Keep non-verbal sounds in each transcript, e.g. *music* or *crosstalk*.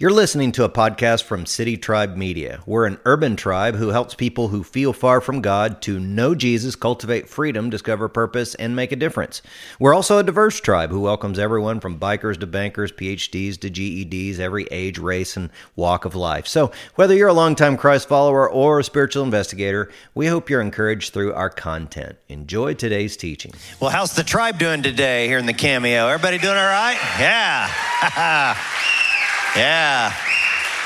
You're listening to a podcast from City Tribe Media. We're an urban tribe who helps people who feel far from God to know Jesus, cultivate freedom, discover purpose, and make a difference. We're also a diverse tribe who welcomes everyone from bikers to bankers, PhDs to GEDs, every age, race, and walk of life. So, whether you're a longtime Christ follower or a spiritual investigator, we hope you're encouraged through our content. Enjoy today's teaching. Well, how's the tribe doing today here in the cameo? Everybody doing all right? Yeah. *laughs* Yeah.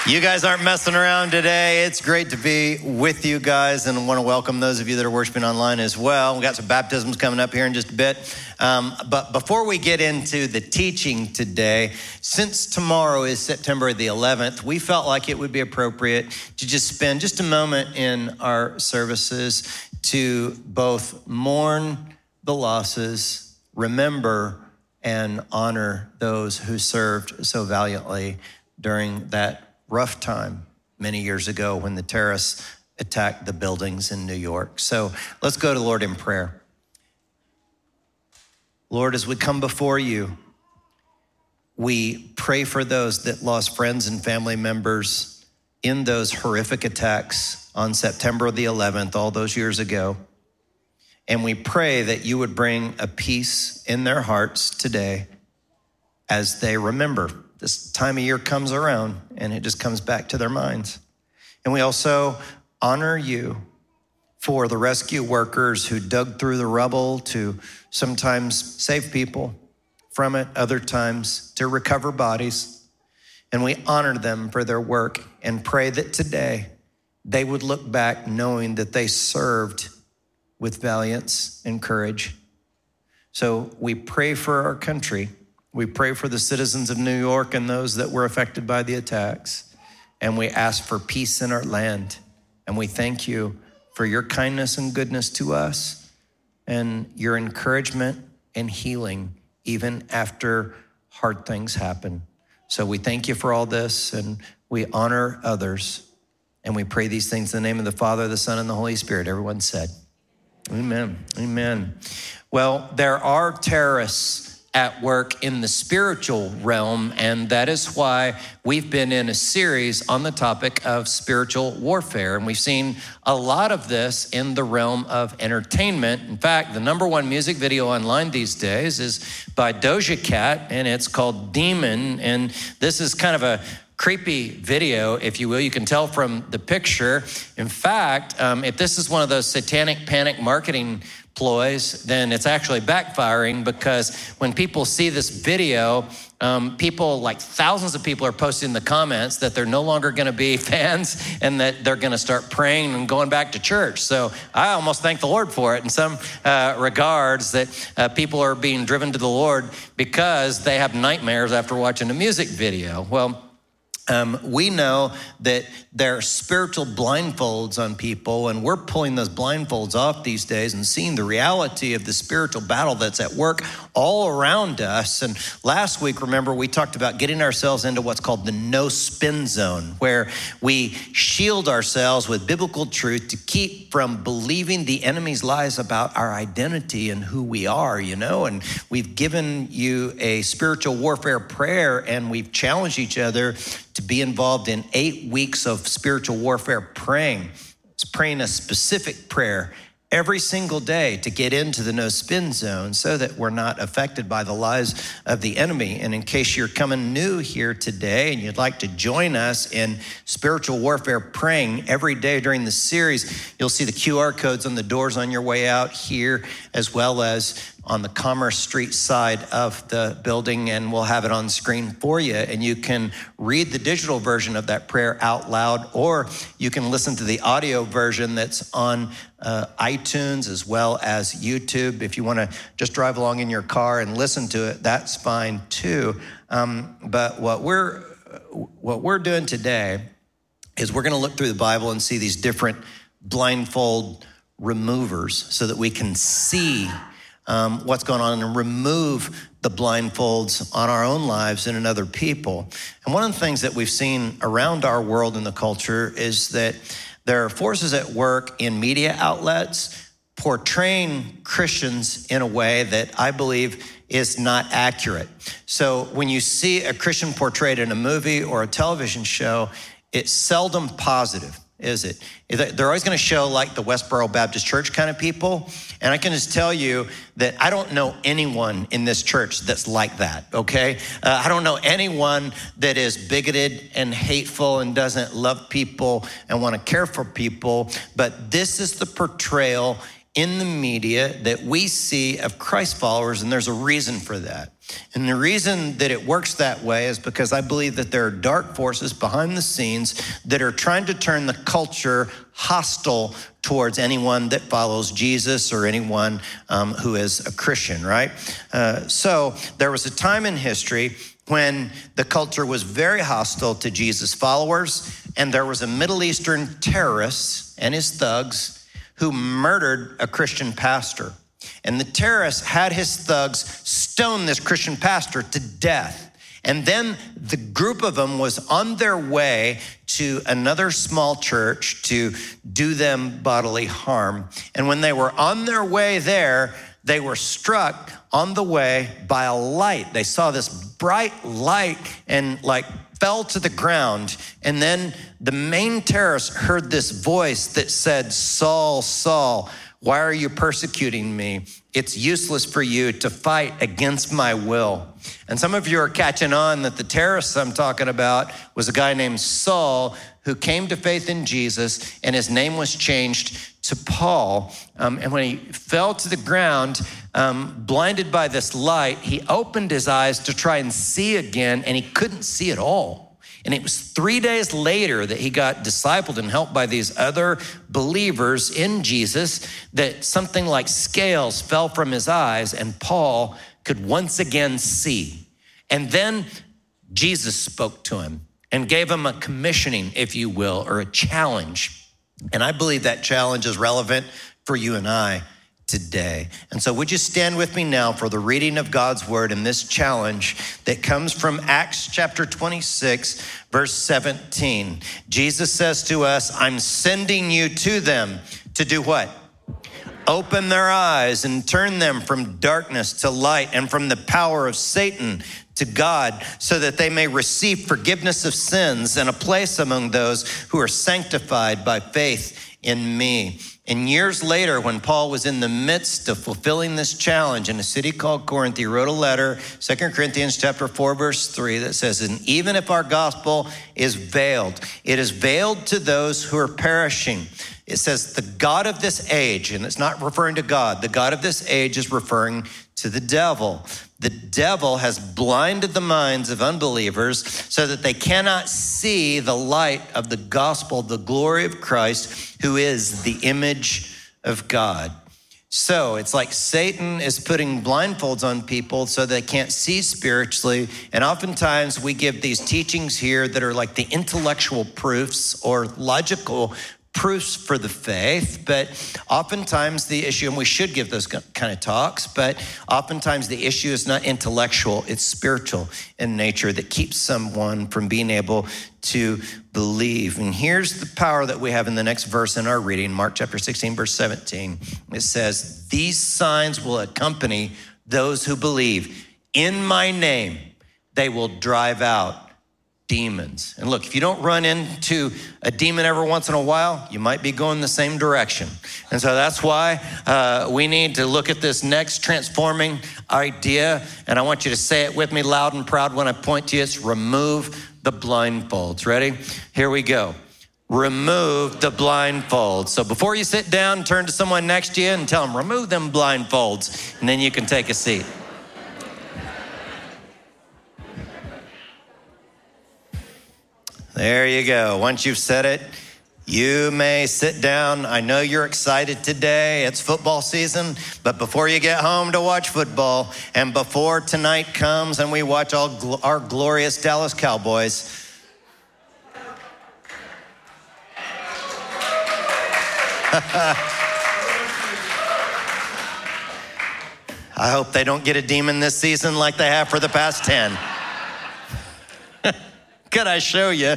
You guys aren't messing around today. It's great to be with you guys and I want to welcome those of you that are worshiping online as well. We got some baptisms coming up here in just a bit. Um, but before we get into the teaching today, since tomorrow is September the 11th, we felt like it would be appropriate to just spend just a moment in our services to both mourn the losses, remember and honor those who served so valiantly during that rough time many years ago when the terrorists attacked the buildings in New York. So let's go to the Lord in prayer. Lord, as we come before you, we pray for those that lost friends and family members in those horrific attacks on September the 11th, all those years ago. And we pray that you would bring a peace in their hearts today as they remember. This time of year comes around and it just comes back to their minds. And we also honor you for the rescue workers who dug through the rubble to sometimes save people from it, other times to recover bodies. And we honor them for their work and pray that today they would look back knowing that they served with valiance and courage. So we pray for our country. We pray for the citizens of New York and those that were affected by the attacks. And we ask for peace in our land. And we thank you for your kindness and goodness to us and your encouragement and healing even after hard things happen. So we thank you for all this and we honor others. And we pray these things in the name of the Father, the Son, and the Holy Spirit. Everyone said, Amen. Amen. Well, there are terrorists at work in the spiritual realm, and that is why we've been in a series on the topic of spiritual warfare. And we've seen a lot of this in the realm of entertainment. In fact, the number one music video online these days is by Doja Cat, and it's called Demon. And this is kind of a creepy video, if you will. You can tell from the picture. In fact, um, if this is one of those satanic panic marketing ploys, then it's actually backfiring because when people see this video, um, people like thousands of people are posting in the comments that they're no longer going to be *laughs* fans and that they're going to start praying and going back to church. So I almost thank the Lord for it in some uh, regards that uh, people are being driven to the Lord because they have nightmares after watching a music video. Well, um, we know that there are spiritual blindfolds on people, and we're pulling those blindfolds off these days and seeing the reality of the spiritual battle that's at work all around us. And last week, remember, we talked about getting ourselves into what's called the no spin zone, where we shield ourselves with biblical truth to keep from believing the enemy's lies about our identity and who we are, you know. And we've given you a spiritual warfare prayer, and we've challenged each other to be involved in eight weeks of spiritual warfare praying. Praying a specific prayer every single day to get into the no spin zone so that we're not affected by the lies of the enemy. And in case you're coming new here today and you'd like to join us in spiritual warfare praying every day during the series, you'll see the QR codes on the doors on your way out here, as well as on the Commerce Street side of the building, and we'll have it on screen for you. And you can read the digital version of that prayer out loud, or you can listen to the audio version that's on uh, iTunes as well as YouTube. If you want to just drive along in your car and listen to it, that's fine too. Um, but what we're what we're doing today is we're going to look through the Bible and see these different blindfold removers so that we can see um, what's going on and remove the blindfolds on our own lives and in other people. And one of the things that we've seen around our world and the culture is that there are forces at work in media outlets portraying Christians in a way that I believe is not accurate. So when you see a Christian portrayed in a movie or a television show, it's seldom positive is it? They're always going to show like the Westboro Baptist Church kind of people. And I can just tell you that I don't know anyone in this church that's like that, okay? Uh, I don't know anyone that is bigoted and hateful and doesn't love people and want to care for people. But this is the portrayal in the media that we see of Christ followers, and there's a reason for that. And the reason that it works that way is because I believe that there are dark forces behind the scenes that are trying to turn the culture hostile towards anyone that follows Jesus or anyone um, who is a Christian, right? Uh, so there was a time in history when the culture was very hostile to Jesus' followers, and there was a Middle Eastern terrorist and his thugs who murdered a Christian pastor. And the terrorists had his thugs stone this Christian pastor to death. And then the group of them was on their way to another small church to do them bodily harm. And when they were on their way there, they were struck on the way by a light. They saw this bright light and like fell to the ground. And then the main terrorist heard this voice that said, Saul, Saul, why are you persecuting me? It's useless for you to fight against my will. And some of you are catching on that the terrorist I'm talking about was a guy named Saul who came to faith in Jesus, and his name was changed to Paul. Um, and when he fell to the ground, um, blinded by this light, he opened his eyes to try and see again, and he couldn't see at all. And it was three days later that he got discipled and helped by these other believers in Jesus that something like scales fell from his eyes and Paul could once again see. And then Jesus spoke to him and gave him a commissioning, if you will, or a challenge. And I believe that challenge is relevant for you and I today. And so, would you stand with me now for the reading of God's word and this challenge that comes from Acts chapter 26, verse 17? Jesus says to us, I'm sending you to them to do what? Open their eyes and turn them from darkness to light and from the power of Satan to God so that they may receive forgiveness of sins and a place among those who are sanctified by faith in me. And years later, when Paul was in the midst of fulfilling this challenge in a city called Corinth, he wrote a letter, 2 Corinthians chapter 4, verse 3, that says, And even if our gospel is veiled, it is veiled to those who are perishing. It says, the God of this age, and it's not referring to God, the God of this age is referring to the devil. The devil has blinded the minds of unbelievers so that they cannot see the light of the gospel, the glory of Christ, who is the image of God. So it's like Satan is putting blindfolds on people so they can't see spiritually. And oftentimes we give these teachings here that are like the intellectual proofs or logical proofs for the faith, but oftentimes the issue, and we should give those kind of talks, but oftentimes the issue is not intellectual, it's spiritual in nature that keeps someone from being able to believe. And here's the power that we have in the next verse in our reading, Mark chapter 16, verse 17. It says, These signs will accompany those who believe. In my name, they will drive out demons. And look, if you don't run into a demon every once in a while, you might be going the same direction. And so that's why uh, we need to look at this next transforming idea. And I want you to say it with me loud and proud when I point to you. It's remove the blindfolds. Ready? Here we go. Remove the blindfolds. So before you sit down, turn to someone next to you and tell them, remove them blindfolds. And then you can take a seat. There you go. Once you've said it, you may sit down. I know you're excited today. It's football season, but before you get home to watch football, and before tonight comes and we watch all our glorious Dallas Cowboys, *laughs* I hope they don't get a demon this season like they have for the past 10. Could I show you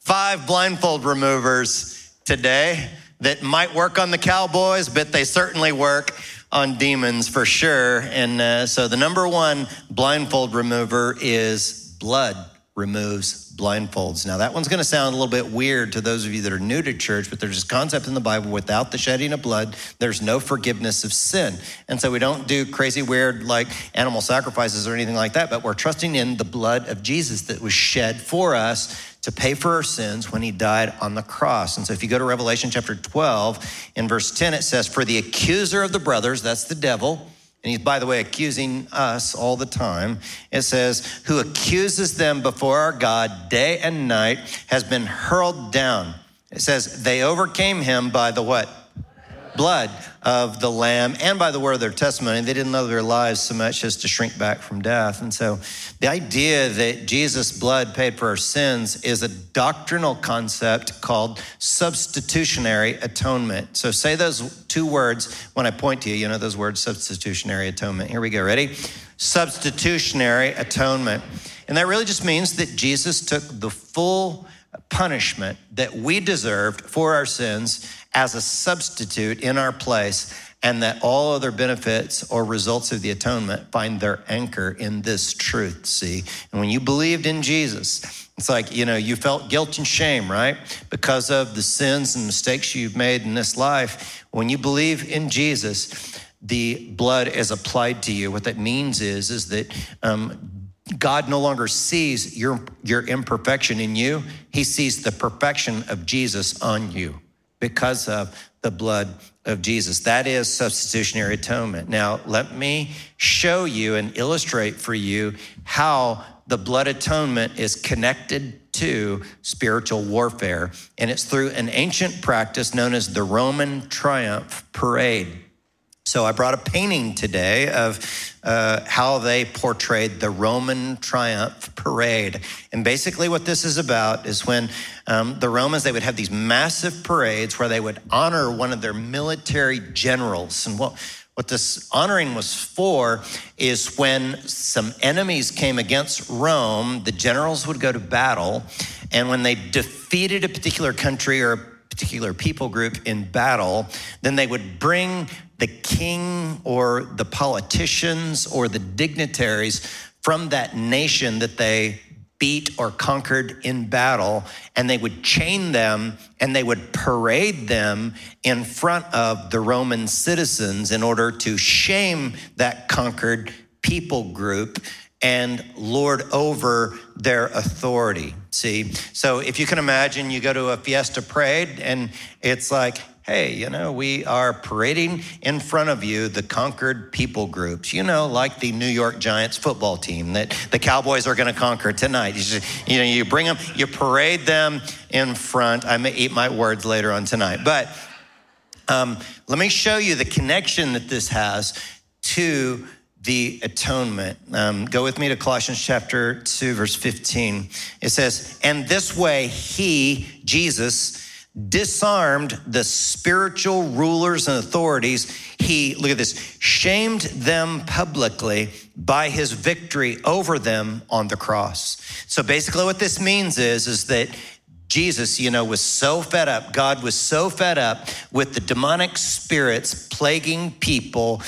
five blindfold removers today that might work on the Cowboys, but they certainly work on demons for sure. And uh, so the number one blindfold remover is blood removes blindfolds. Now, that one's going to sound a little bit weird to those of you that are new to church, but there's this concept in the Bible without the shedding of blood, there's no forgiveness of sin. And so we don't do crazy, weird, like animal sacrifices or anything like that, but we're trusting in the blood of Jesus that was shed for us to pay for our sins when he died on the cross. And so if you go to Revelation chapter 12, in verse 10, it says, For the accuser of the brothers, that's the devil, and he's, by the way, accusing us all the time. It says, Who accuses them before our God day and night has been hurled down. It says, They overcame him by the what? Blood of the Lamb and by the word of their testimony. They didn't love their lives so much as to shrink back from death. And so the idea that Jesus' blood paid for our sins is a doctrinal concept called substitutionary atonement. So say those two words when I point to you. You know those words, substitutionary atonement. Here we go. Ready? Substitutionary atonement. And that really just means that Jesus took the full punishment that we deserved for our sins as a substitute in our place, and that all other benefits or results of the atonement find their anchor in this truth. See? And when you believed in Jesus, it's like, you know, you felt guilt and shame, right? Because of the sins and mistakes you've made in this life. When you believe in Jesus, the blood is applied to you. What that means is, is that um, God no longer sees your, your imperfection in you. He sees the perfection of Jesus on you because of the blood of Jesus. That is substitutionary atonement. Now, let me show you and illustrate for you how the blood atonement is connected to spiritual warfare. And it's through an ancient practice known as the Roman Triumph Parade. So I brought a painting today of uh, how they portrayed the Roman triumph parade. And basically, what this is about is when um, the Romans they would have these massive parades where they would honor one of their military generals. And what what this honoring was for is when some enemies came against Rome, the generals would go to battle, and when they defeated a particular country or a particular people group in battle, then they would bring the king or the politicians or the dignitaries from that nation that they beat or conquered in battle, and they would chain them and they would parade them in front of the Roman citizens in order to shame that conquered people group and lord over their authority. See? So if you can imagine, you go to a fiesta parade and it's like, hey, you know, we are parading in front of you the conquered people groups, you know, like the New York Giants football team that the Cowboys are going to conquer tonight. You, just, you know, you bring them, you parade them in front. I may eat my words later on tonight, but um, let me show you the connection that this has to the atonement. Um, go with me to Colossians chapter 2, verse 15. It says, And this way he, Jesus, disarmed the spiritual rulers and authorities. He, look at this, shamed them publicly by his victory over them on the cross. So basically what this means is, is that Jesus, you know, was so fed up. God was so fed up with the demonic spirits plaguing people,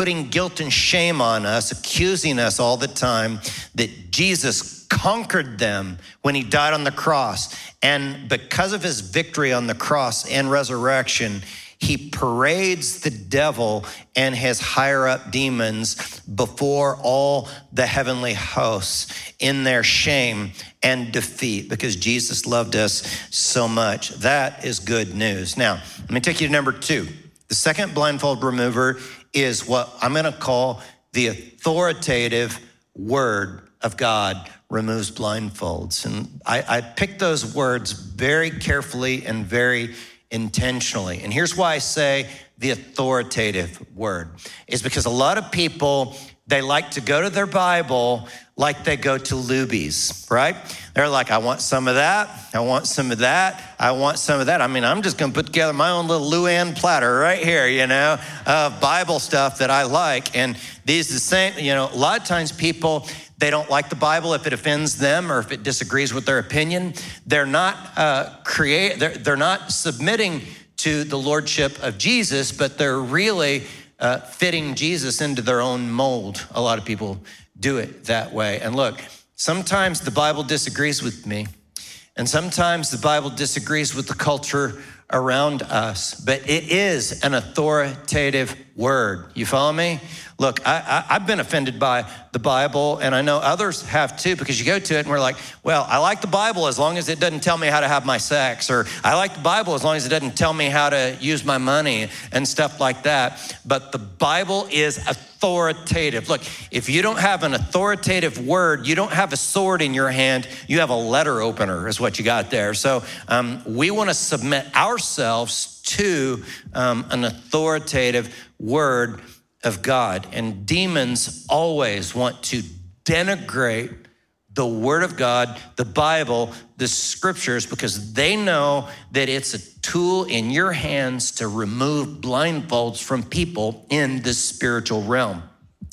putting guilt and shame on us, accusing us all the time, that Jesus conquered them when he died on the cross. And because of his victory on the cross and resurrection, he parades the devil and his higher up demons before all the heavenly hosts in their shame and defeat because Jesus loved us so much. That is good news. Now, let me take you to number two. The second blindfold remover is what I'm going to call the authoritative word of God removes blindfolds. And I, I picked those words very carefully and very intentionally. And here's why I say the authoritative word is because a lot of people they like to go to their Bible like they go to Luby's, right? They're like, I want some of that. I want some of that. I want some of that. I mean, I'm just to put together my own little Luann platter right here, you know, of Bible stuff that I like. And these the same, you know, a lot of times people, they don't like the Bible if it offends them or if it disagrees with their opinion. They're not uh, create. They're, they're not submitting to the lordship of Jesus, but they're really uh, fitting Jesus into their own mold. A lot of people do it that way. And look, sometimes the Bible disagrees with me, and sometimes the Bible disagrees with the culture around us, but it is an authoritative word. You follow me? Look, I, have been offended by the Bible, and I know others have too, because you go to it and we're like, well, I like the Bible as long as it doesn't tell me how to have my sex, or I like the Bible as long as it doesn't tell me how to use my money and stuff like that. But the Bible is authoritative. Look, if you don't have an authoritative word, you don't have a sword in your hand, you have a letter opener, is what you got there. So um, we want to submit ourselves to um, an authoritative word of God. And demons always want to denigrate the Word of God, the Bible, the scriptures, because they know that it's a tool in your hands to remove blindfolds from people in the spiritual realm.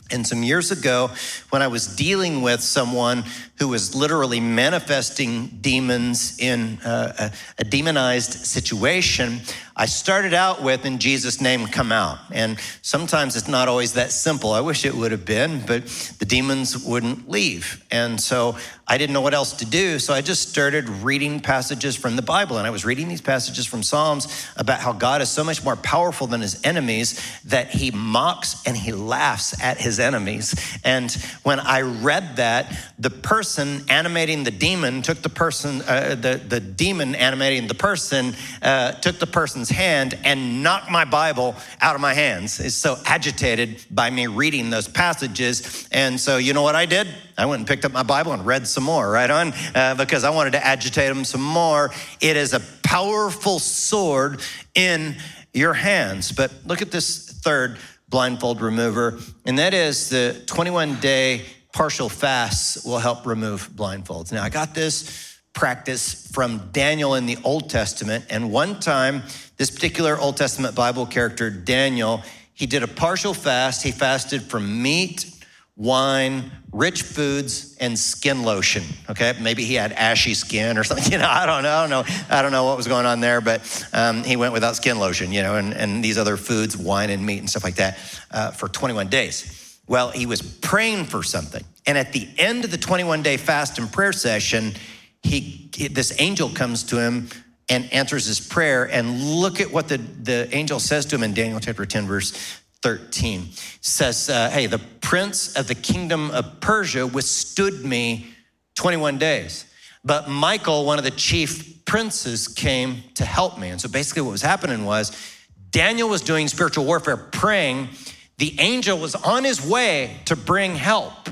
And some years ago, when I was dealing with someone who was literally manifesting demons in uh, a, a, demonized situation, I started out with, in Jesus' name, come out. And sometimes it's not always that simple. I wish it would have been, but the demons wouldn't leave. And so I didn't know what else to do. So I just started reading passages from the Bible. And I was reading these passages from Psalms about how God is so much more powerful than his enemies that he mocks and he laughs at his enemies. And when I read that, the person animating the demon took the person, uh, the, the demon animating the person, uh, took the person's hand and knocked my Bible out of my hands. He's so agitated by me reading those passages. And so, you know what I did? I went and picked up my Bible and read some more, right on, uh, because I wanted to agitate him some more. It is a powerful sword in your hands. But look at this third blindfold remover, and that is the 21 day partial fasts will help remove blindfolds. Now, I got this practice from Daniel in the Old Testament. And one time, this particular Old Testament Bible character, Daniel, he did a partial fast. He fasted from meat, wine, rich foods, and skin lotion. Okay, maybe he had ashy skin or *laughs* something. You know, I don't know. I don't know. I don't know what was going on there, but um, he went without skin lotion. You know, and, and these other foods, wine and meat and stuff like that, uh, for 21 days. Well, he was praying for something, and at the end of the 21 day fast and prayer session, he, this angel comes to him and answers his prayer. And look at what the, the angel says to him in Daniel chapter 10, verse 13. says, uh, Hey, the prince of the kingdom of Persia withstood me 21 days. But Michael, one of the chief princes, came to help me. And so basically, what was happening was Daniel was doing spiritual warfare, praying. The angel was on his way to bring help.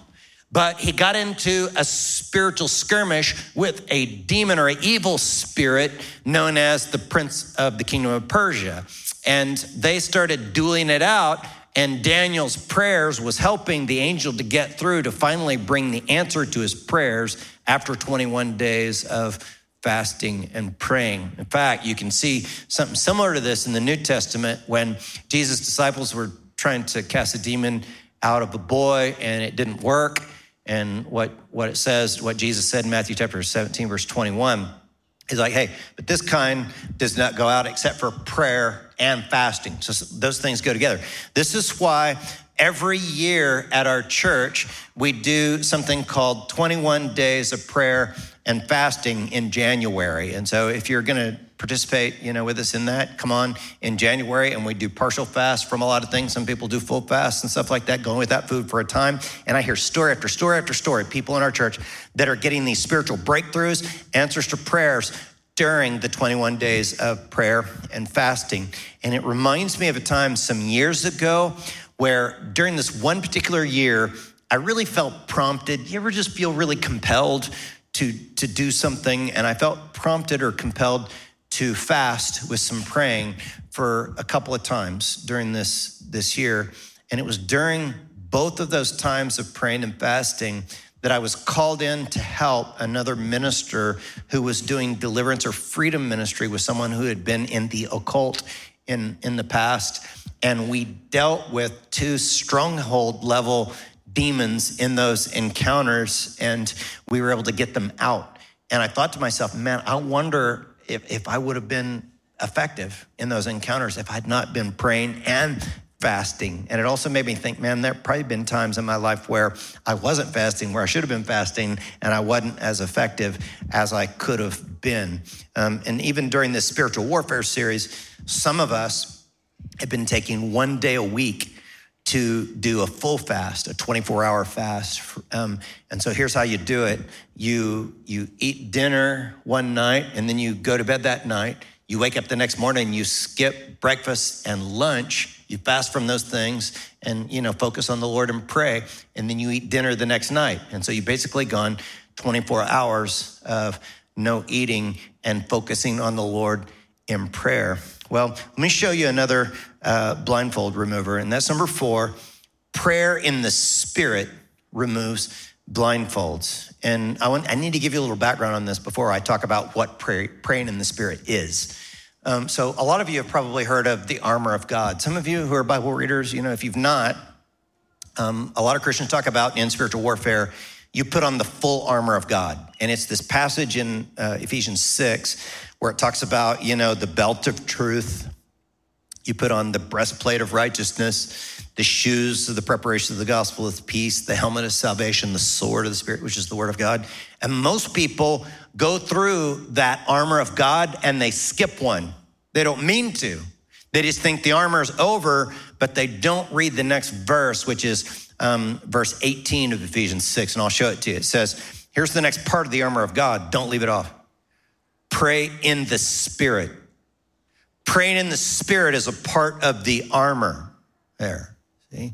But he got into a spiritual skirmish with a demon or an evil spirit known as the prince of the kingdom of Persia. And they started dueling it out. And Daniel's prayers was helping the angel to get through to finally bring the answer to his prayers after 21 days of fasting and praying. In fact, you can see something similar to this in the New Testament when Jesus' disciples were trying to cast a demon out of a boy and it didn't work and what, what it says, what Jesus said in Matthew chapter 17, verse 21, is like, hey, but this kind does not go out except for prayer and fasting. So those things go together. This is why every year at our church, we do something called 21 days of prayer and fasting in January. And so if you're going to participate, you know, with us in that, come on in January and we do partial fast from a lot of things. Some people do full fast and stuff like that, going without food for a time. And I hear story after story after story, people in our church that are getting these spiritual breakthroughs, answers to prayers during the 21 days of prayer and fasting. And it reminds me of a time some years ago where during this one particular year, I really felt prompted. You ever just feel really compelled to, to do something? And I felt prompted or compelled to fast with some praying for a couple of times during this, this year. And it was during both of those times of praying and fasting that I was called in to help another minister who was doing deliverance or freedom ministry with someone who had been in the occult in, in the past. And we dealt with two stronghold level demons in those encounters, and we were able to get them out. And I thought to myself, man, I wonder if, if I would have been effective in those encounters if I'd not been praying and fasting. And it also made me think, man, there probably been times in my life where I wasn't fasting, where I should have been fasting, and I wasn't as effective as I could have been. Um, and even during this spiritual warfare series, some of us have been taking one day a week to do a full fast, a 24 hour fast. Um, and so here's how you do it. You, you eat dinner one night and then you go to bed that night. You wake up the next morning, you skip breakfast and lunch. You fast from those things and, you know, focus on the Lord and pray. And then you eat dinner the next night. And so you basically gone 24 hours of no eating and focusing on the Lord in prayer. Well, let me show you another uh, blindfold remover, and that's number four. Prayer in the Spirit removes blindfolds. And I, want, I need to give you a little background on this before I talk about what pray, praying in the Spirit is. Um, so, a lot of you have probably heard of the armor of God. Some of you who are Bible readers, you know, if you've not, um, a lot of Christians talk about in spiritual warfare, you put on the full armor of God. And it's this passage in uh, Ephesians 6 where it talks about, you know, the belt of truth. You put on the breastplate of righteousness, the shoes of the preparation of the gospel of peace, the helmet of salvation, the sword of the Spirit, which is the word of God. And most people go through that armor of God and they skip one. They don't mean to. They just think the armor is over, but they don't read the next verse, which is um, verse 18 of Ephesians 6. And I'll show it to you. It says, Here's the next part of the armor of God. Don't leave it off. Pray in the Spirit. Praying in the Spirit is a part of the armor there. See?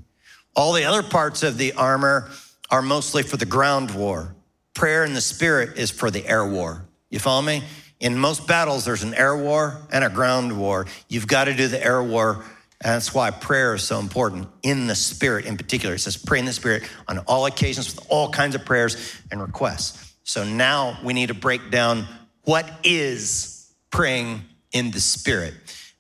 All the other parts of the armor are mostly for the ground war. Prayer in the Spirit is for the air war. You follow me? In most battles, there's an air war and a ground war. You've got to do the air war. And that's why prayer is so important in the Spirit in particular. It says, pray in the Spirit on all occasions with all kinds of prayers and requests. So now we need to break down what is praying in the Spirit.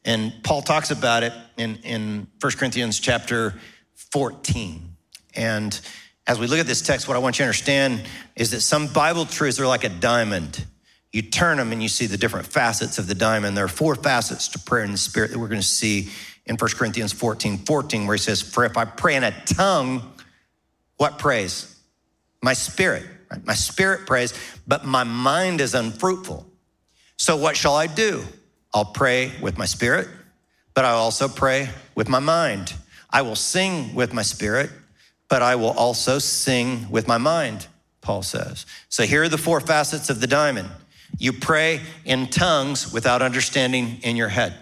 And Paul talks about it in, in 1 Corinthians chapter 14. And as we look at this text, what I want you to understand is that some Bible truths are like a diamond. You turn them and you see the different facets of the diamond. There are four facets to prayer in the Spirit that we're going to see in 1 Corinthians 14 14, where he says, For if I pray in a tongue, what prays? My spirit. Right? My spirit prays, but my mind is unfruitful. So what shall I do? I'll pray with my spirit, but I also pray with my mind. I will sing with my spirit, but I will also sing with my mind, Paul says. So here are the four facets of the diamond. You pray in tongues without understanding in your head.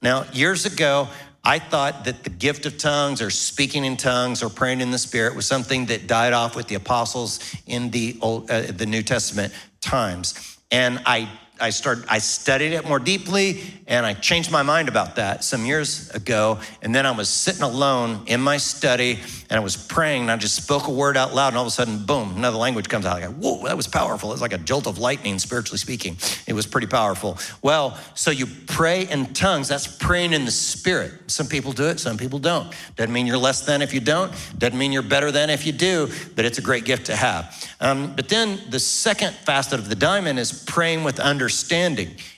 Now, years ago, I thought that the gift of tongues or speaking in tongues or praying in the Spirit was something that died off with the apostles in the Old, uh, the New Testament times. And I I started, I studied it more deeply and I changed my mind about that some years ago. And then I was sitting alone in my study and I was praying and I just spoke a word out loud and all of a sudden, boom, another language comes out. I go, whoa, that was powerful. It was like a jolt of lightning, spiritually speaking. It was pretty powerful. Well, so you pray in tongues. That's praying in the spirit. Some people do it, some people don't. Doesn't mean you're less than if you don't. Doesn't mean you're better than if you do, but it's a great gift to have. Um, but then the second facet of the diamond is praying with understanding.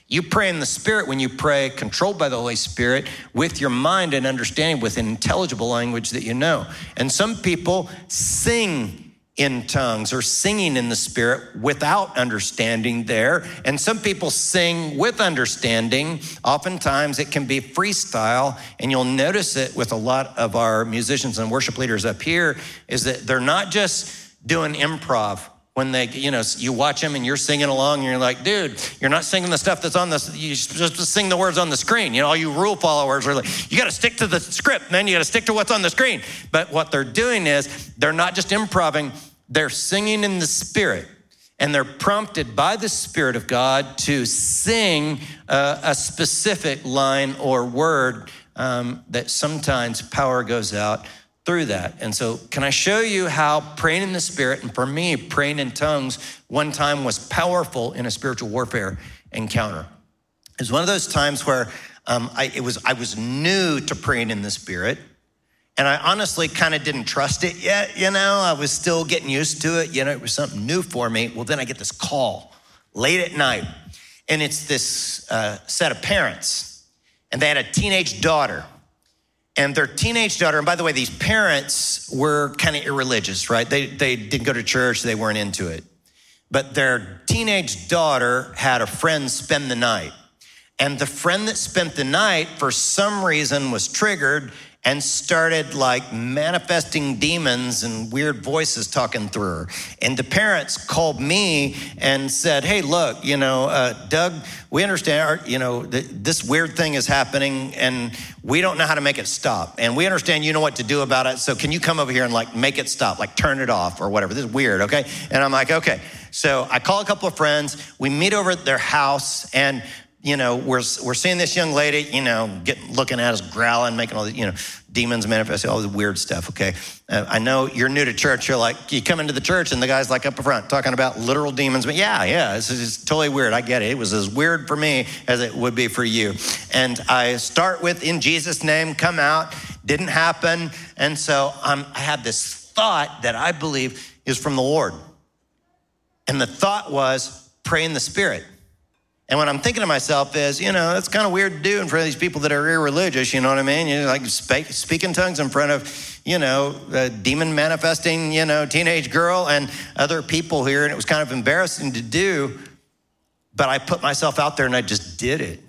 You pray in the Spirit when you pray, controlled by the Holy Spirit, with your mind and understanding, with an intelligible language that you know. And some people sing in tongues or singing in the Spirit without understanding there. And some people sing with understanding. Oftentimes it can be freestyle, and you'll notice it with a lot of our musicians and worship leaders up here, is that they're not just doing improv when they, you know, you watch them and you're singing along and you're like, dude, you're not singing the stuff that's on the, you just sing the words on the screen. You know, all you rule followers are like, you got to stick to the script, man. You got to stick to what's on the screen. But what they're doing is they're not just improving, they're singing in the spirit. And they're prompted by the Spirit of God to sing a specific line or word um, that sometimes power goes out through that. And so, can I show you how praying in the Spirit, and for me, praying in tongues one time was powerful in a spiritual warfare encounter? It was one of those times where um, I, it was, I was new to praying in the Spirit. And I honestly kind of didn't trust it yet, you know. I was still getting used to it. You know, it was something new for me. Well, then I get this call late at night, and it's this uh, set of parents, and they had a teenage daughter and their teenage daughter, and by the way, these parents were kind of irreligious, right? They, they didn't go to church, they weren't into it. But their teenage daughter had a friend spend the night. And the friend that spent the night, for some reason, was triggered and started like manifesting demons and weird voices talking through her. And the parents called me and said, Hey, look, you know, uh, Doug, we understand, you know, th- this weird thing is happening and we don't know how to make it stop. And we understand you know what to do about it. So can you come over here and like make it stop, like turn it off or whatever? This is weird, okay? And I'm like, Okay. So I call a couple of friends. We meet over at their house and you know, we're, we're seeing this young lady, you know, getting, looking at us, growling, making all the, you know, demons manifesting, all the weird stuff, okay? Uh, I know you're new to church. You're like, you come into the church and the guy's like up front talking about literal demons. But yeah, yeah, is totally weird. I get it. It was as weird for me as it would be for you. And I start with, in Jesus' name, come out. Didn't happen. And so um, I had this thought that I believe is from the Lord. And the thought was, pray in the Spirit. And what I'm thinking to myself is, you know, that's kind of weird to do in front of these people that are irreligious. You know what I mean? You like speak, speak in tongues in front of, you know, a demon manifesting, you know, teenage girl and other people here. And it was kind of embarrassing to do. But I put myself out there and I just did it.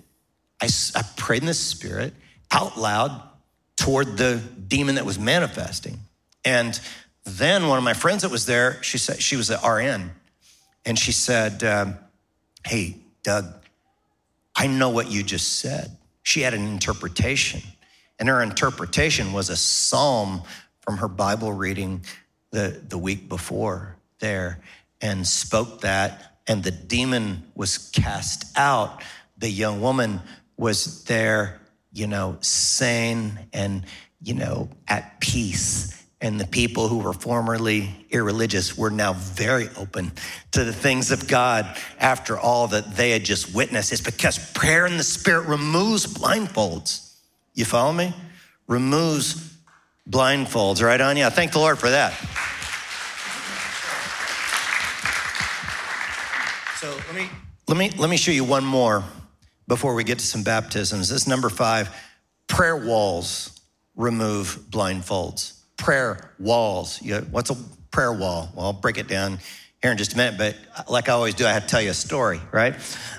I, I prayed in the spirit out loud toward the demon that was manifesting. And then one of my friends that was there, she said, she was at RN. And she said, um, Hey, Doug, I know what you just said. She had an interpretation, and her interpretation was a psalm from her Bible reading the, the week before there and spoke that, and the demon was cast out. The young woman was there, you know, sane and, you know, at peace and the people who were formerly irreligious were now very open to the things of God after all that they had just witnessed. It's because prayer in the Spirit removes blindfolds. You follow me? Removes blindfolds, right, Anya? I thank the Lord for that. So let me let me let me show you one more before we get to some baptisms. This number five: prayer walls remove blindfolds prayer walls. You know, what's a prayer wall? Well, I'll break it down here in just a minute, but like I always do, I have to tell you a story, right?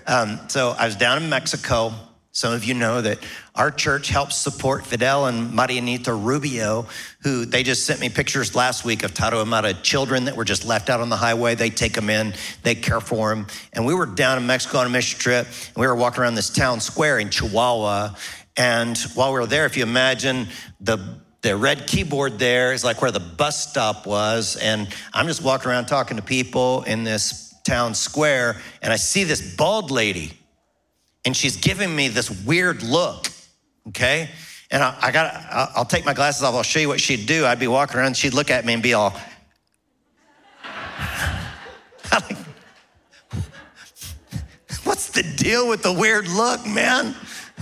Um, so I was down in Mexico. Some of you know that our church helps support Fidel and Marianita Rubio, who they just sent me pictures last week of Tarahumara children that were just left out on the highway. They take them in, they care for them. And we were down in Mexico on a mission trip, and we were walking around this town square in Chihuahua. And while we were there, if you imagine the the red keyboard there is like where the bus stop was. And I'm just walking around talking to people in this town square, and I see this bald lady, and she's giving me this weird look, okay? And I, I got, I'll take my glasses off. I'll show you what she'd do. I'd be walking around, she'd look at me and be all, *laughs* what's the deal with the weird look, man?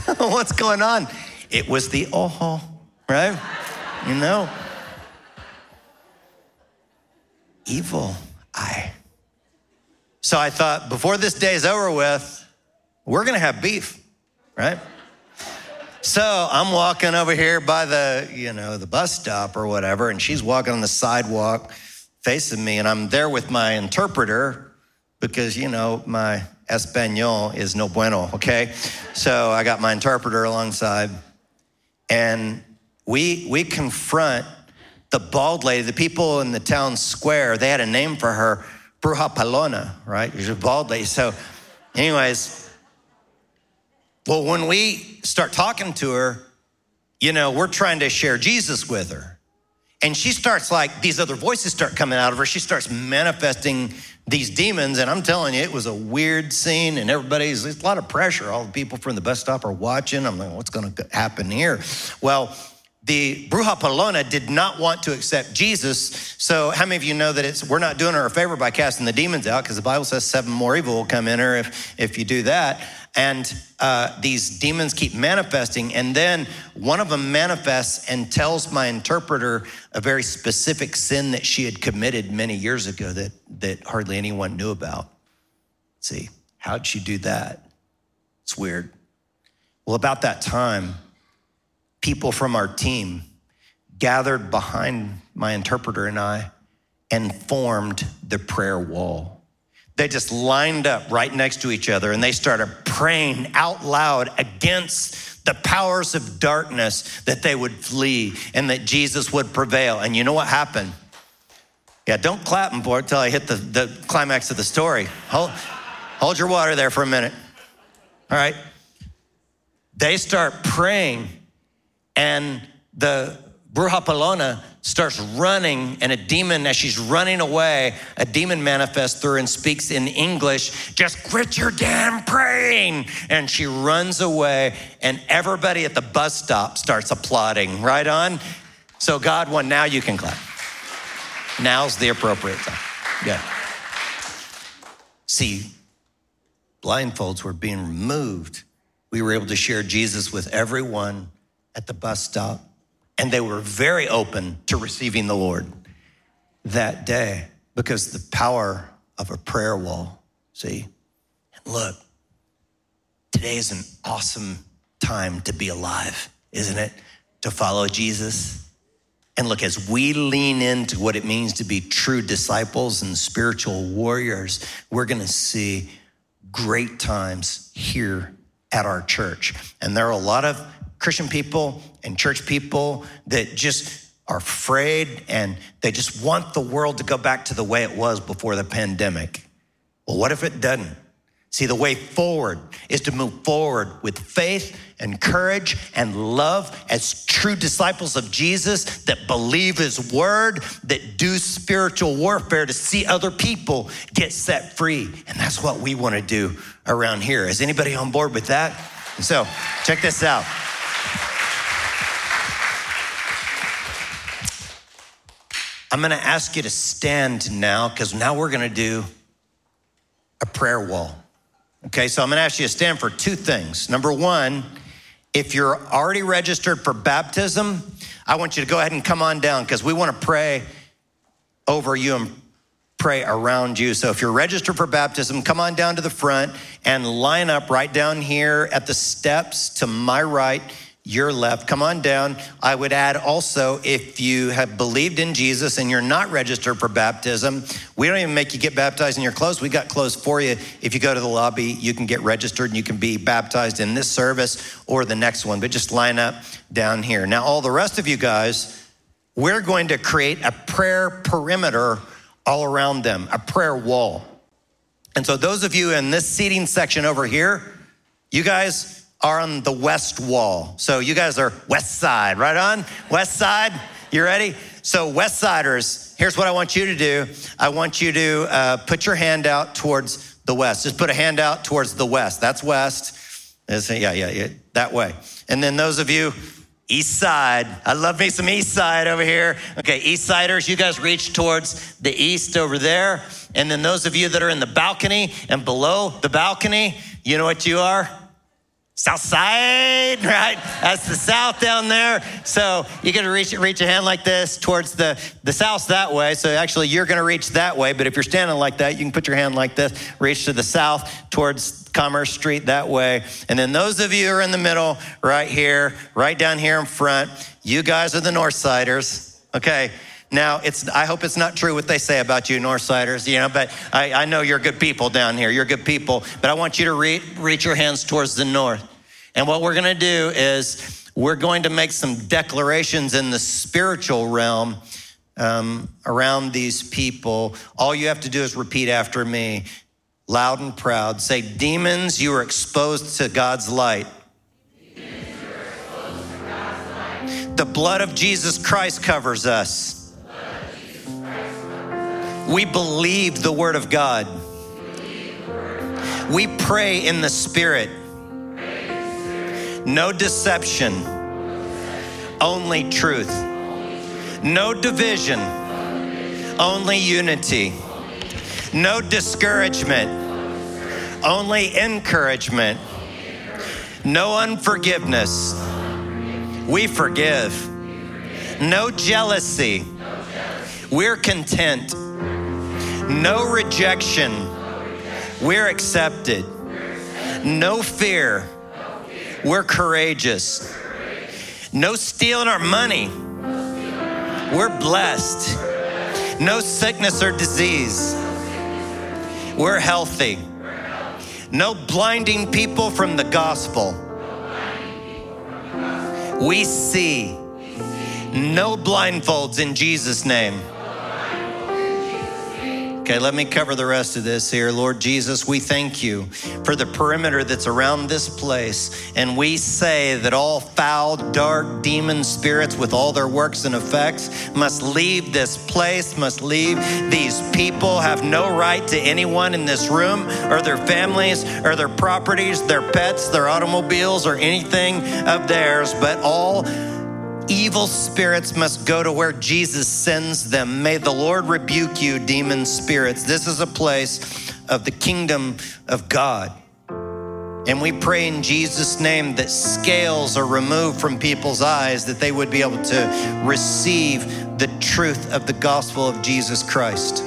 *laughs* what's going on? It was the oh, right? You know? Evil eye. So I thought, before this day is over with, we're gonna have beef, right? So I'm walking over here by the, you know, the bus stop or whatever, and she's walking on the sidewalk facing me, and I'm there with my interpreter because, you know, my Espanol is no bueno, okay? So I got my interpreter alongside, and we, we confront the bald lady, the people in the town square, they had a name for her, Bruja Pelona, right? She's a bald lady. So, anyways, well, when we start talking to her, you know, we're trying to share Jesus with her. And she starts like, these other voices start coming out of her. She starts manifesting these demons. And I'm telling you, it was a weird scene, and everybody's, there's a lot of pressure. All the people from the bus stop are watching. I'm like, what's going to happen here? Well, the Bruja Pelona did not want to accept Jesus. So, how many of you know that it's we're not doing her a favor by casting the demons out because the Bible says seven more evil will come in her if if you do that. And uh, these demons keep manifesting, and then one of them manifests and tells my interpreter a very specific sin that she had committed many years ago that that hardly anyone knew about. See, how'd she do that? It's weird. Well, about that time people from our team gathered behind my interpreter and I and formed the prayer wall. They just lined up right next to each other and they started praying out loud against the powers of darkness that they would flee and that Jesus would prevail. And you know what happened? Yeah, don't clap until I hit the, the climax of the story. Hold, hold your water there for a minute. All right. They start praying, and the Bruja Pelona starts running, and a demon, as she's running away, a demon manifests through and speaks in English, just quit your damn praying. And she runs away, and everybody at the bus stop starts applauding. Right on? So, God won. Now you can clap. Now's the appropriate time. Yeah. See, blindfolds were being removed. We were able to share Jesus with everyone at the bus stop, and they were very open to receiving the Lord that day because the power of a prayer wall. See, and look, today is an awesome time to be alive, isn't it? To follow Jesus. And look, as we lean into what it means to be true disciples and spiritual warriors, we're going to see great times here at our church. And there are a lot of Christian people and church people that just are afraid and they just want the world to go back to the way it was before the pandemic. Well, what if it doesn't? See, the way forward is to move forward with faith and courage and love as true disciples of Jesus that believe his word, that do spiritual warfare to see other people get set free. And that's what we want to do around here. Is anybody on board with that? so, check this out. I'm going to ask you to stand now because now we're going to do a prayer wall. Okay, so I'm gonna ask you to stand for two things. Number one, if you're already registered for baptism, I want you to go ahead and come on down because we wanna pray over you and pray around you. So if you're registered for baptism, come on down to the front and line up right down here at the steps to my right your left. Come on down. I would add also, if you have believed in Jesus and you're not registered for baptism, we don't even make you get baptized in your clothes. We got clothes for you. If you go to the lobby, you can get registered and you can be baptized in this service or the next one, but just line up down here. Now, all the rest of you guys, we're going to create a prayer perimeter all around them, a prayer wall. And so, those of you in this seating section over here, you guys, are on the west wall. So you guys are west side, right on? West side, you ready? So, West Siders, here's what I want you to do I want you to uh, put your hand out towards the west. Just put a hand out towards the west. That's west. yeah, yeah, yeah, that way. And then those of you, East side. I love me some east side over here. Okay, east siders, you guys reach towards the east over there. And then those of you that are in the balcony and below the balcony, you know what you are? South side, *laughs* right? That's the south down there. So you're gonna reach reach a hand like this towards the, the south that way. So actually you're gonna reach that way, but if you're standing like that, you can put your hand like this, reach to the south towards Commerce Street that way. And then those of you who are in the middle, right here, right down here in front, you guys are the north siders. Okay. Now, it's, I hope it's not true what they say about you, Northsiders, you know, but I, I know you're good people down here. You're good people, but I want you to re- reach your hands towards the north. And what we're going to do is we're going to make some declarations in the spiritual realm um, around these people. All you have to do is repeat after me, loud and proud. Say, Demons, you are exposed to God's light. The blood of Jesus Christ covers us. We believe the word of God. We pray in the Spirit. No deception, only truth. No division, only unity. No discouragement, only encouragement. No unforgiveness, we forgive. No jealousy, we're content. No rejection, we're accepted. No fear we're courageous. No stealing our money. We're blessed. No sickness or disease. We're healthy. No blinding people from the gospel. We see. No blindfolds in Jesus' name. Okay, let me cover the rest of this here. Lord Jesus, we thank you for the perimeter that's around this place. And we say that all foul, dark demon spirits with all their works and effects must leave this place, must leave these people, have no right to anyone in this room or their families or their properties, their pets, their automobiles, or anything of theirs, but all evil spirits must go to where Jesus sends them. May the Lord rebuke you, demon spirits. This is a place of the kingdom of God. And we pray in Jesus' name that scales are removed from people's eyes, that they would be able to receive the truth of the gospel of Jesus Christ.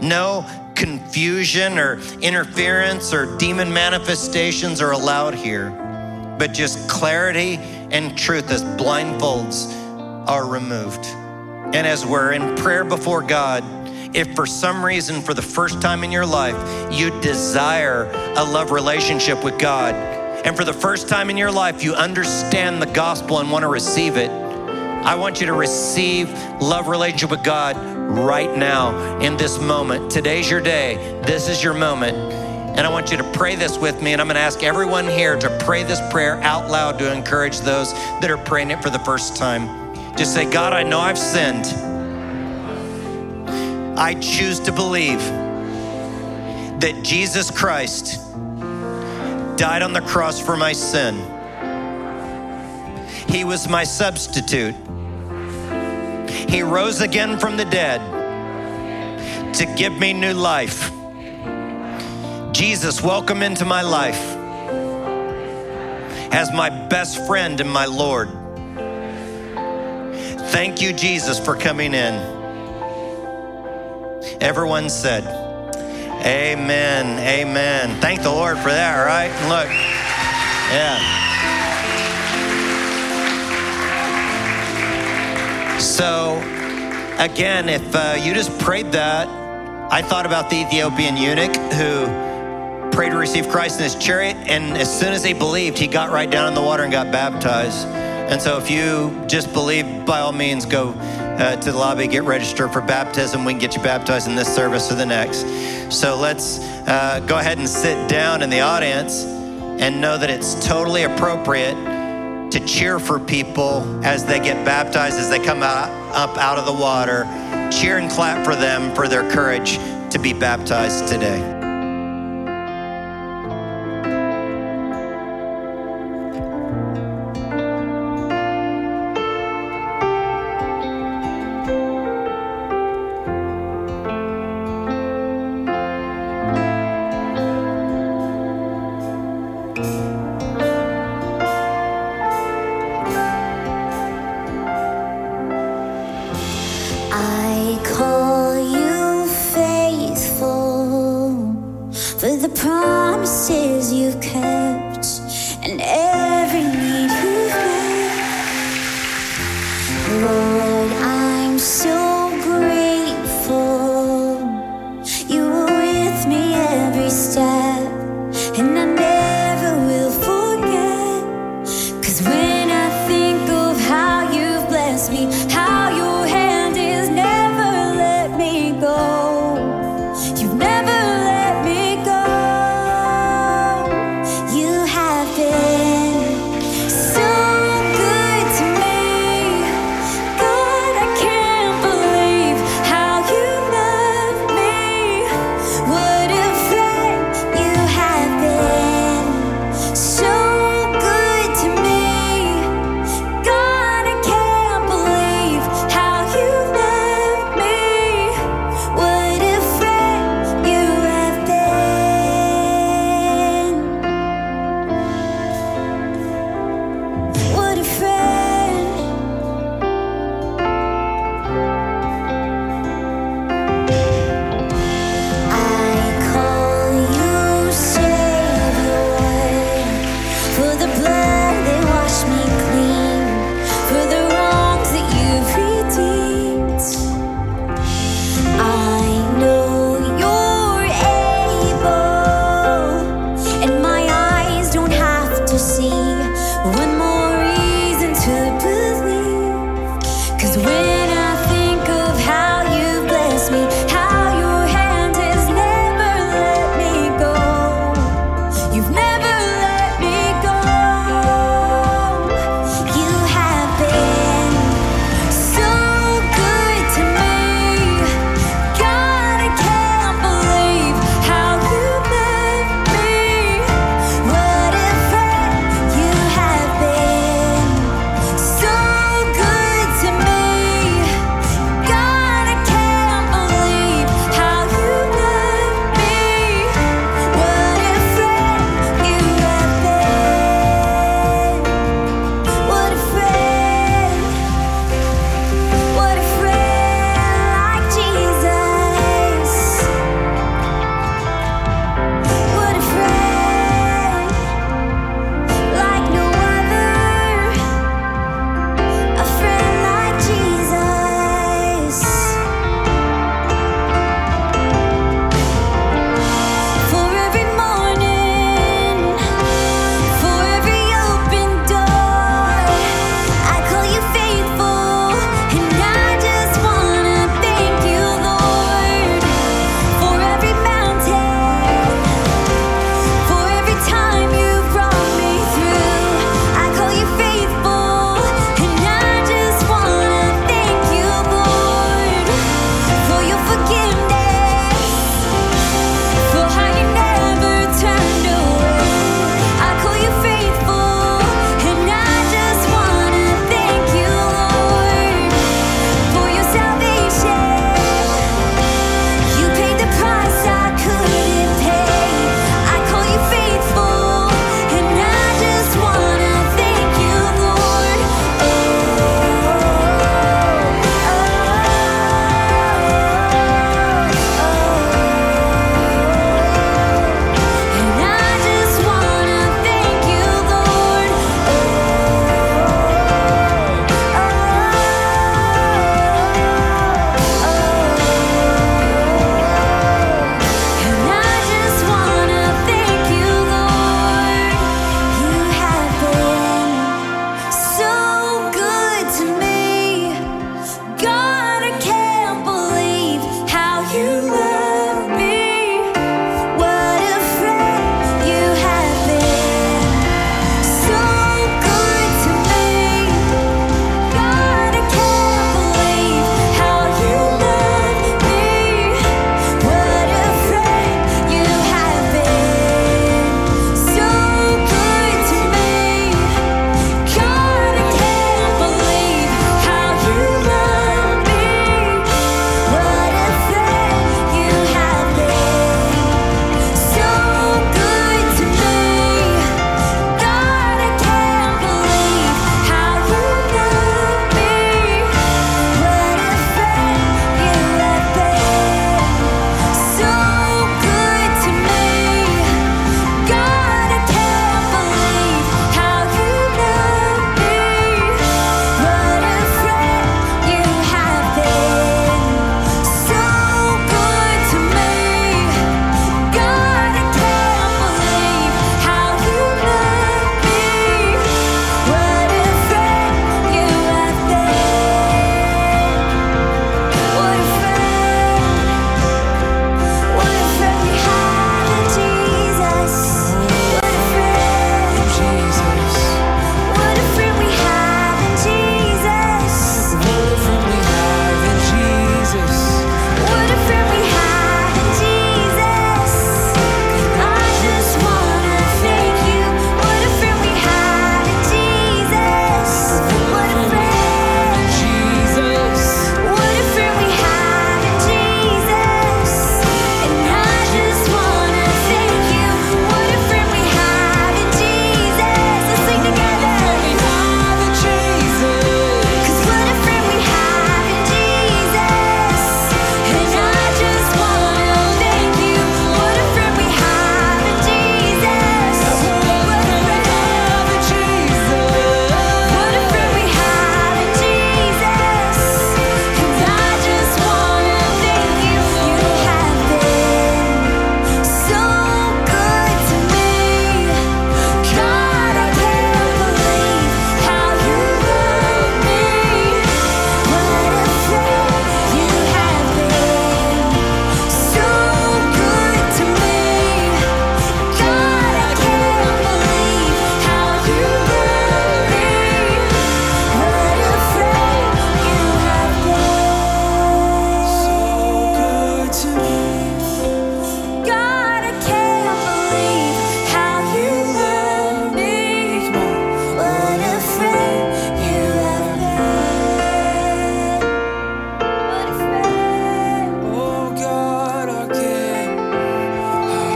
No confusion or interference or demon manifestations are allowed here, but just clarity and truth as blindfolds are removed. And as we're in prayer before God, if for some reason, for the first time in your life, you desire a love relationship with God, and for the first time in your life, you understand the gospel and want to receive it, I want you to receive love relationship with God right now in this moment. Today's your day. This is your moment. And I want you to pray this with me. And I'm going to ask everyone here to pray this prayer out loud to encourage those that are praying it for the first time. Just say, God, I know I've sinned. I choose to believe that Jesus Christ died on the cross for my sin. He was my substitute. He rose again from the dead to give me new life. Jesus, welcome into my life as my best friend and my Lord. Thank you, Jesus, for coming in. Everyone said, Amen, amen. Thank the Lord for that, right? Look, yeah. So, again, if uh, you just prayed that, I thought about the Ethiopian eunuch who prayed to receive Christ in his chariot, and as soon as he believed, he got right down in the water and got baptized. And so, if you just believe, by all means, go uh, to the lobby, get registered for baptism. We can get you baptized in this service or the next. So, let's uh, go ahead and sit down in the audience and know that it's totally appropriate to cheer for people as they get baptized, as they come out, up out of the water. Cheer and clap for them for their courage to be baptized today.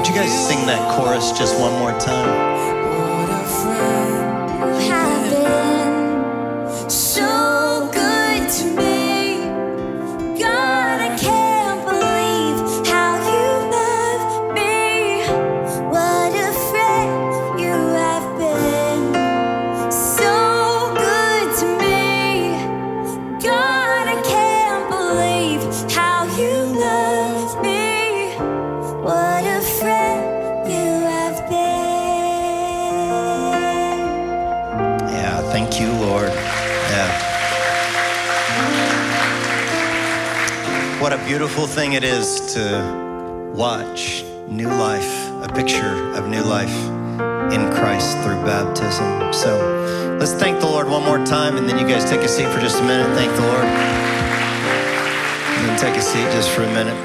Would you guys sing that chorus just one more time? Beautiful thing it is to watch new life, a picture of new life in Christ through baptism. So let's thank the Lord one more time, and then you guys take a seat for just a minute. Thank the Lord. And then take a seat just for a minute.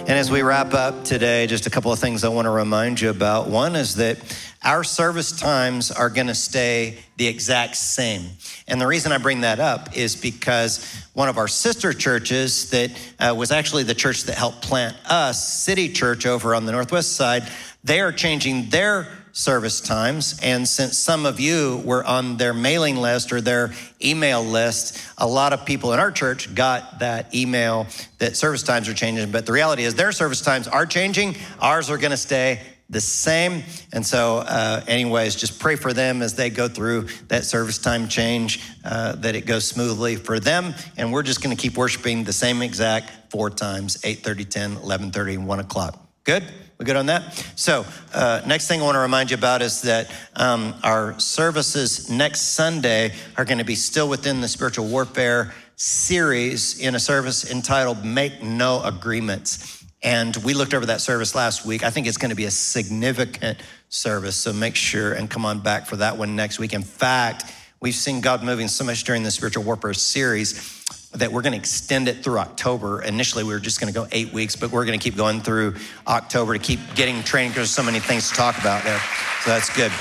And as we wrap up today, just a couple of things I want to remind you about. One is that our service times are going to stay the exact same. And the reason I bring that up is because one of our sister churches that uh, was actually the church that helped plant us, City Church over on the northwest side, they are changing their service times. And since some of you were on their mailing list or their email list, a lot of people in our church got that email that service times are changing. But the reality is their service times are changing, ours are going to stay the same. And so, uh, anyways, just pray for them as they go through that service time change, uh, that it goes smoothly for them. And we're just going to keep worshiping the same exact four times 8 30, 10, 11 30, 1 o'clock. Good? We good on that? So, uh, next thing I want to remind you about is that um, our services next Sunday are going to be still within the spiritual warfare series in a service entitled Make No Agreements. And we looked over that service last week. I think it's going to be a significant service. So make sure and come on back for that one next week. In fact, we've seen God moving so much during the spiritual warfare series that we're going to extend it through October. Initially, we were just going to go eight weeks, but we're going to keep going through October to keep getting training because there's so many things to talk about there. So that's good.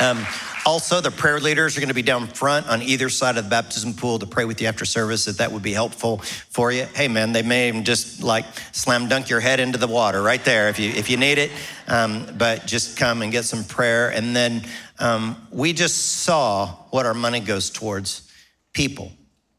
Um, also, the prayer leaders are going to be down front on either side of the baptism pool to pray with you after service. If that would be helpful for you, hey man, they may even just like slam dunk your head into the water right there if you if you need it. Um, but just come and get some prayer, and then um, we just saw what our money goes towards people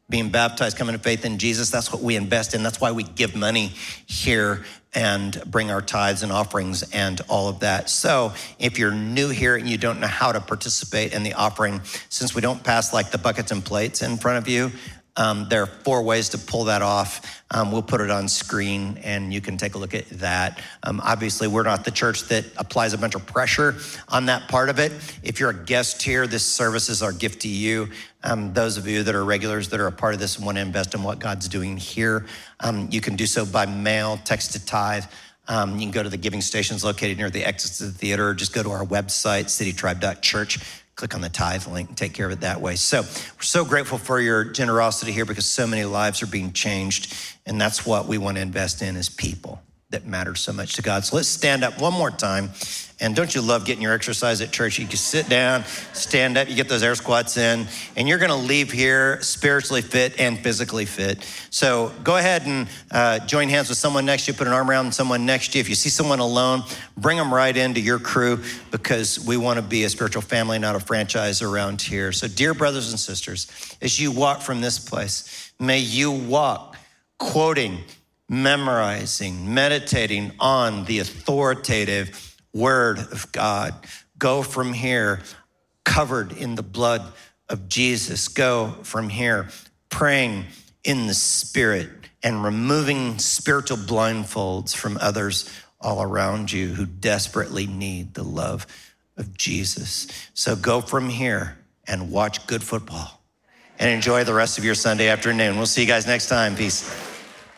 being baptized, coming to faith in Jesus. That's what we invest in. That's why we give money here and bring our tithes and offerings and all of that. So if you're new here and you don't know how to participate in the offering, since we don't pass like the buckets and plates in front of you, um, there are four ways to pull that off. Um, we'll put it on screen and you can take a look at that. Um, obviously, we're not the church that applies a bunch of pressure on that part of it. If you're a guest here, this service is our gift to you. Um, those of you that are regulars that are a part of this and want to invest in what God's doing here, um, you can do so by mail, text to tithe. Um, you can go to the giving stations located near the exits of the theater, just go to our website, citytribe.church click on the tithe link and take care of it that way. So we're so grateful for your generosity here because so many lives are being changed. And that's what we want to invest in as people that matter so much to God. So let's stand up one more time. And don't you love getting your exercise at church? You can sit down, stand up, you get those air squats in, and you're to leave here spiritually fit and physically fit. So go ahead and uh, join hands with someone next to you, put an arm around someone next to you. If you see someone alone, bring them right into your crew because we want to be a spiritual family, not a franchise around here. So, dear brothers and sisters, as you walk from this place, may you walk quoting memorizing, meditating on the authoritative word of God. Go from here covered in the blood of Jesus. Go from here praying in the spirit and removing spiritual blindfolds from others all around you who desperately need the love of Jesus. So go from here and watch good football and enjoy the rest of your Sunday afternoon. We'll see you guys next time. Peace.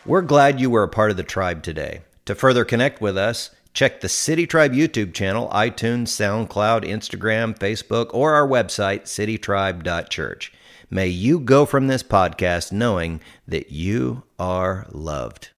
We're glad you were a part of the tribe today. To further connect with us, check the City Tribe YouTube channel, iTunes, SoundCloud, Instagram, Facebook, or our website, citytribe.church. May you go from this podcast knowing that you are loved.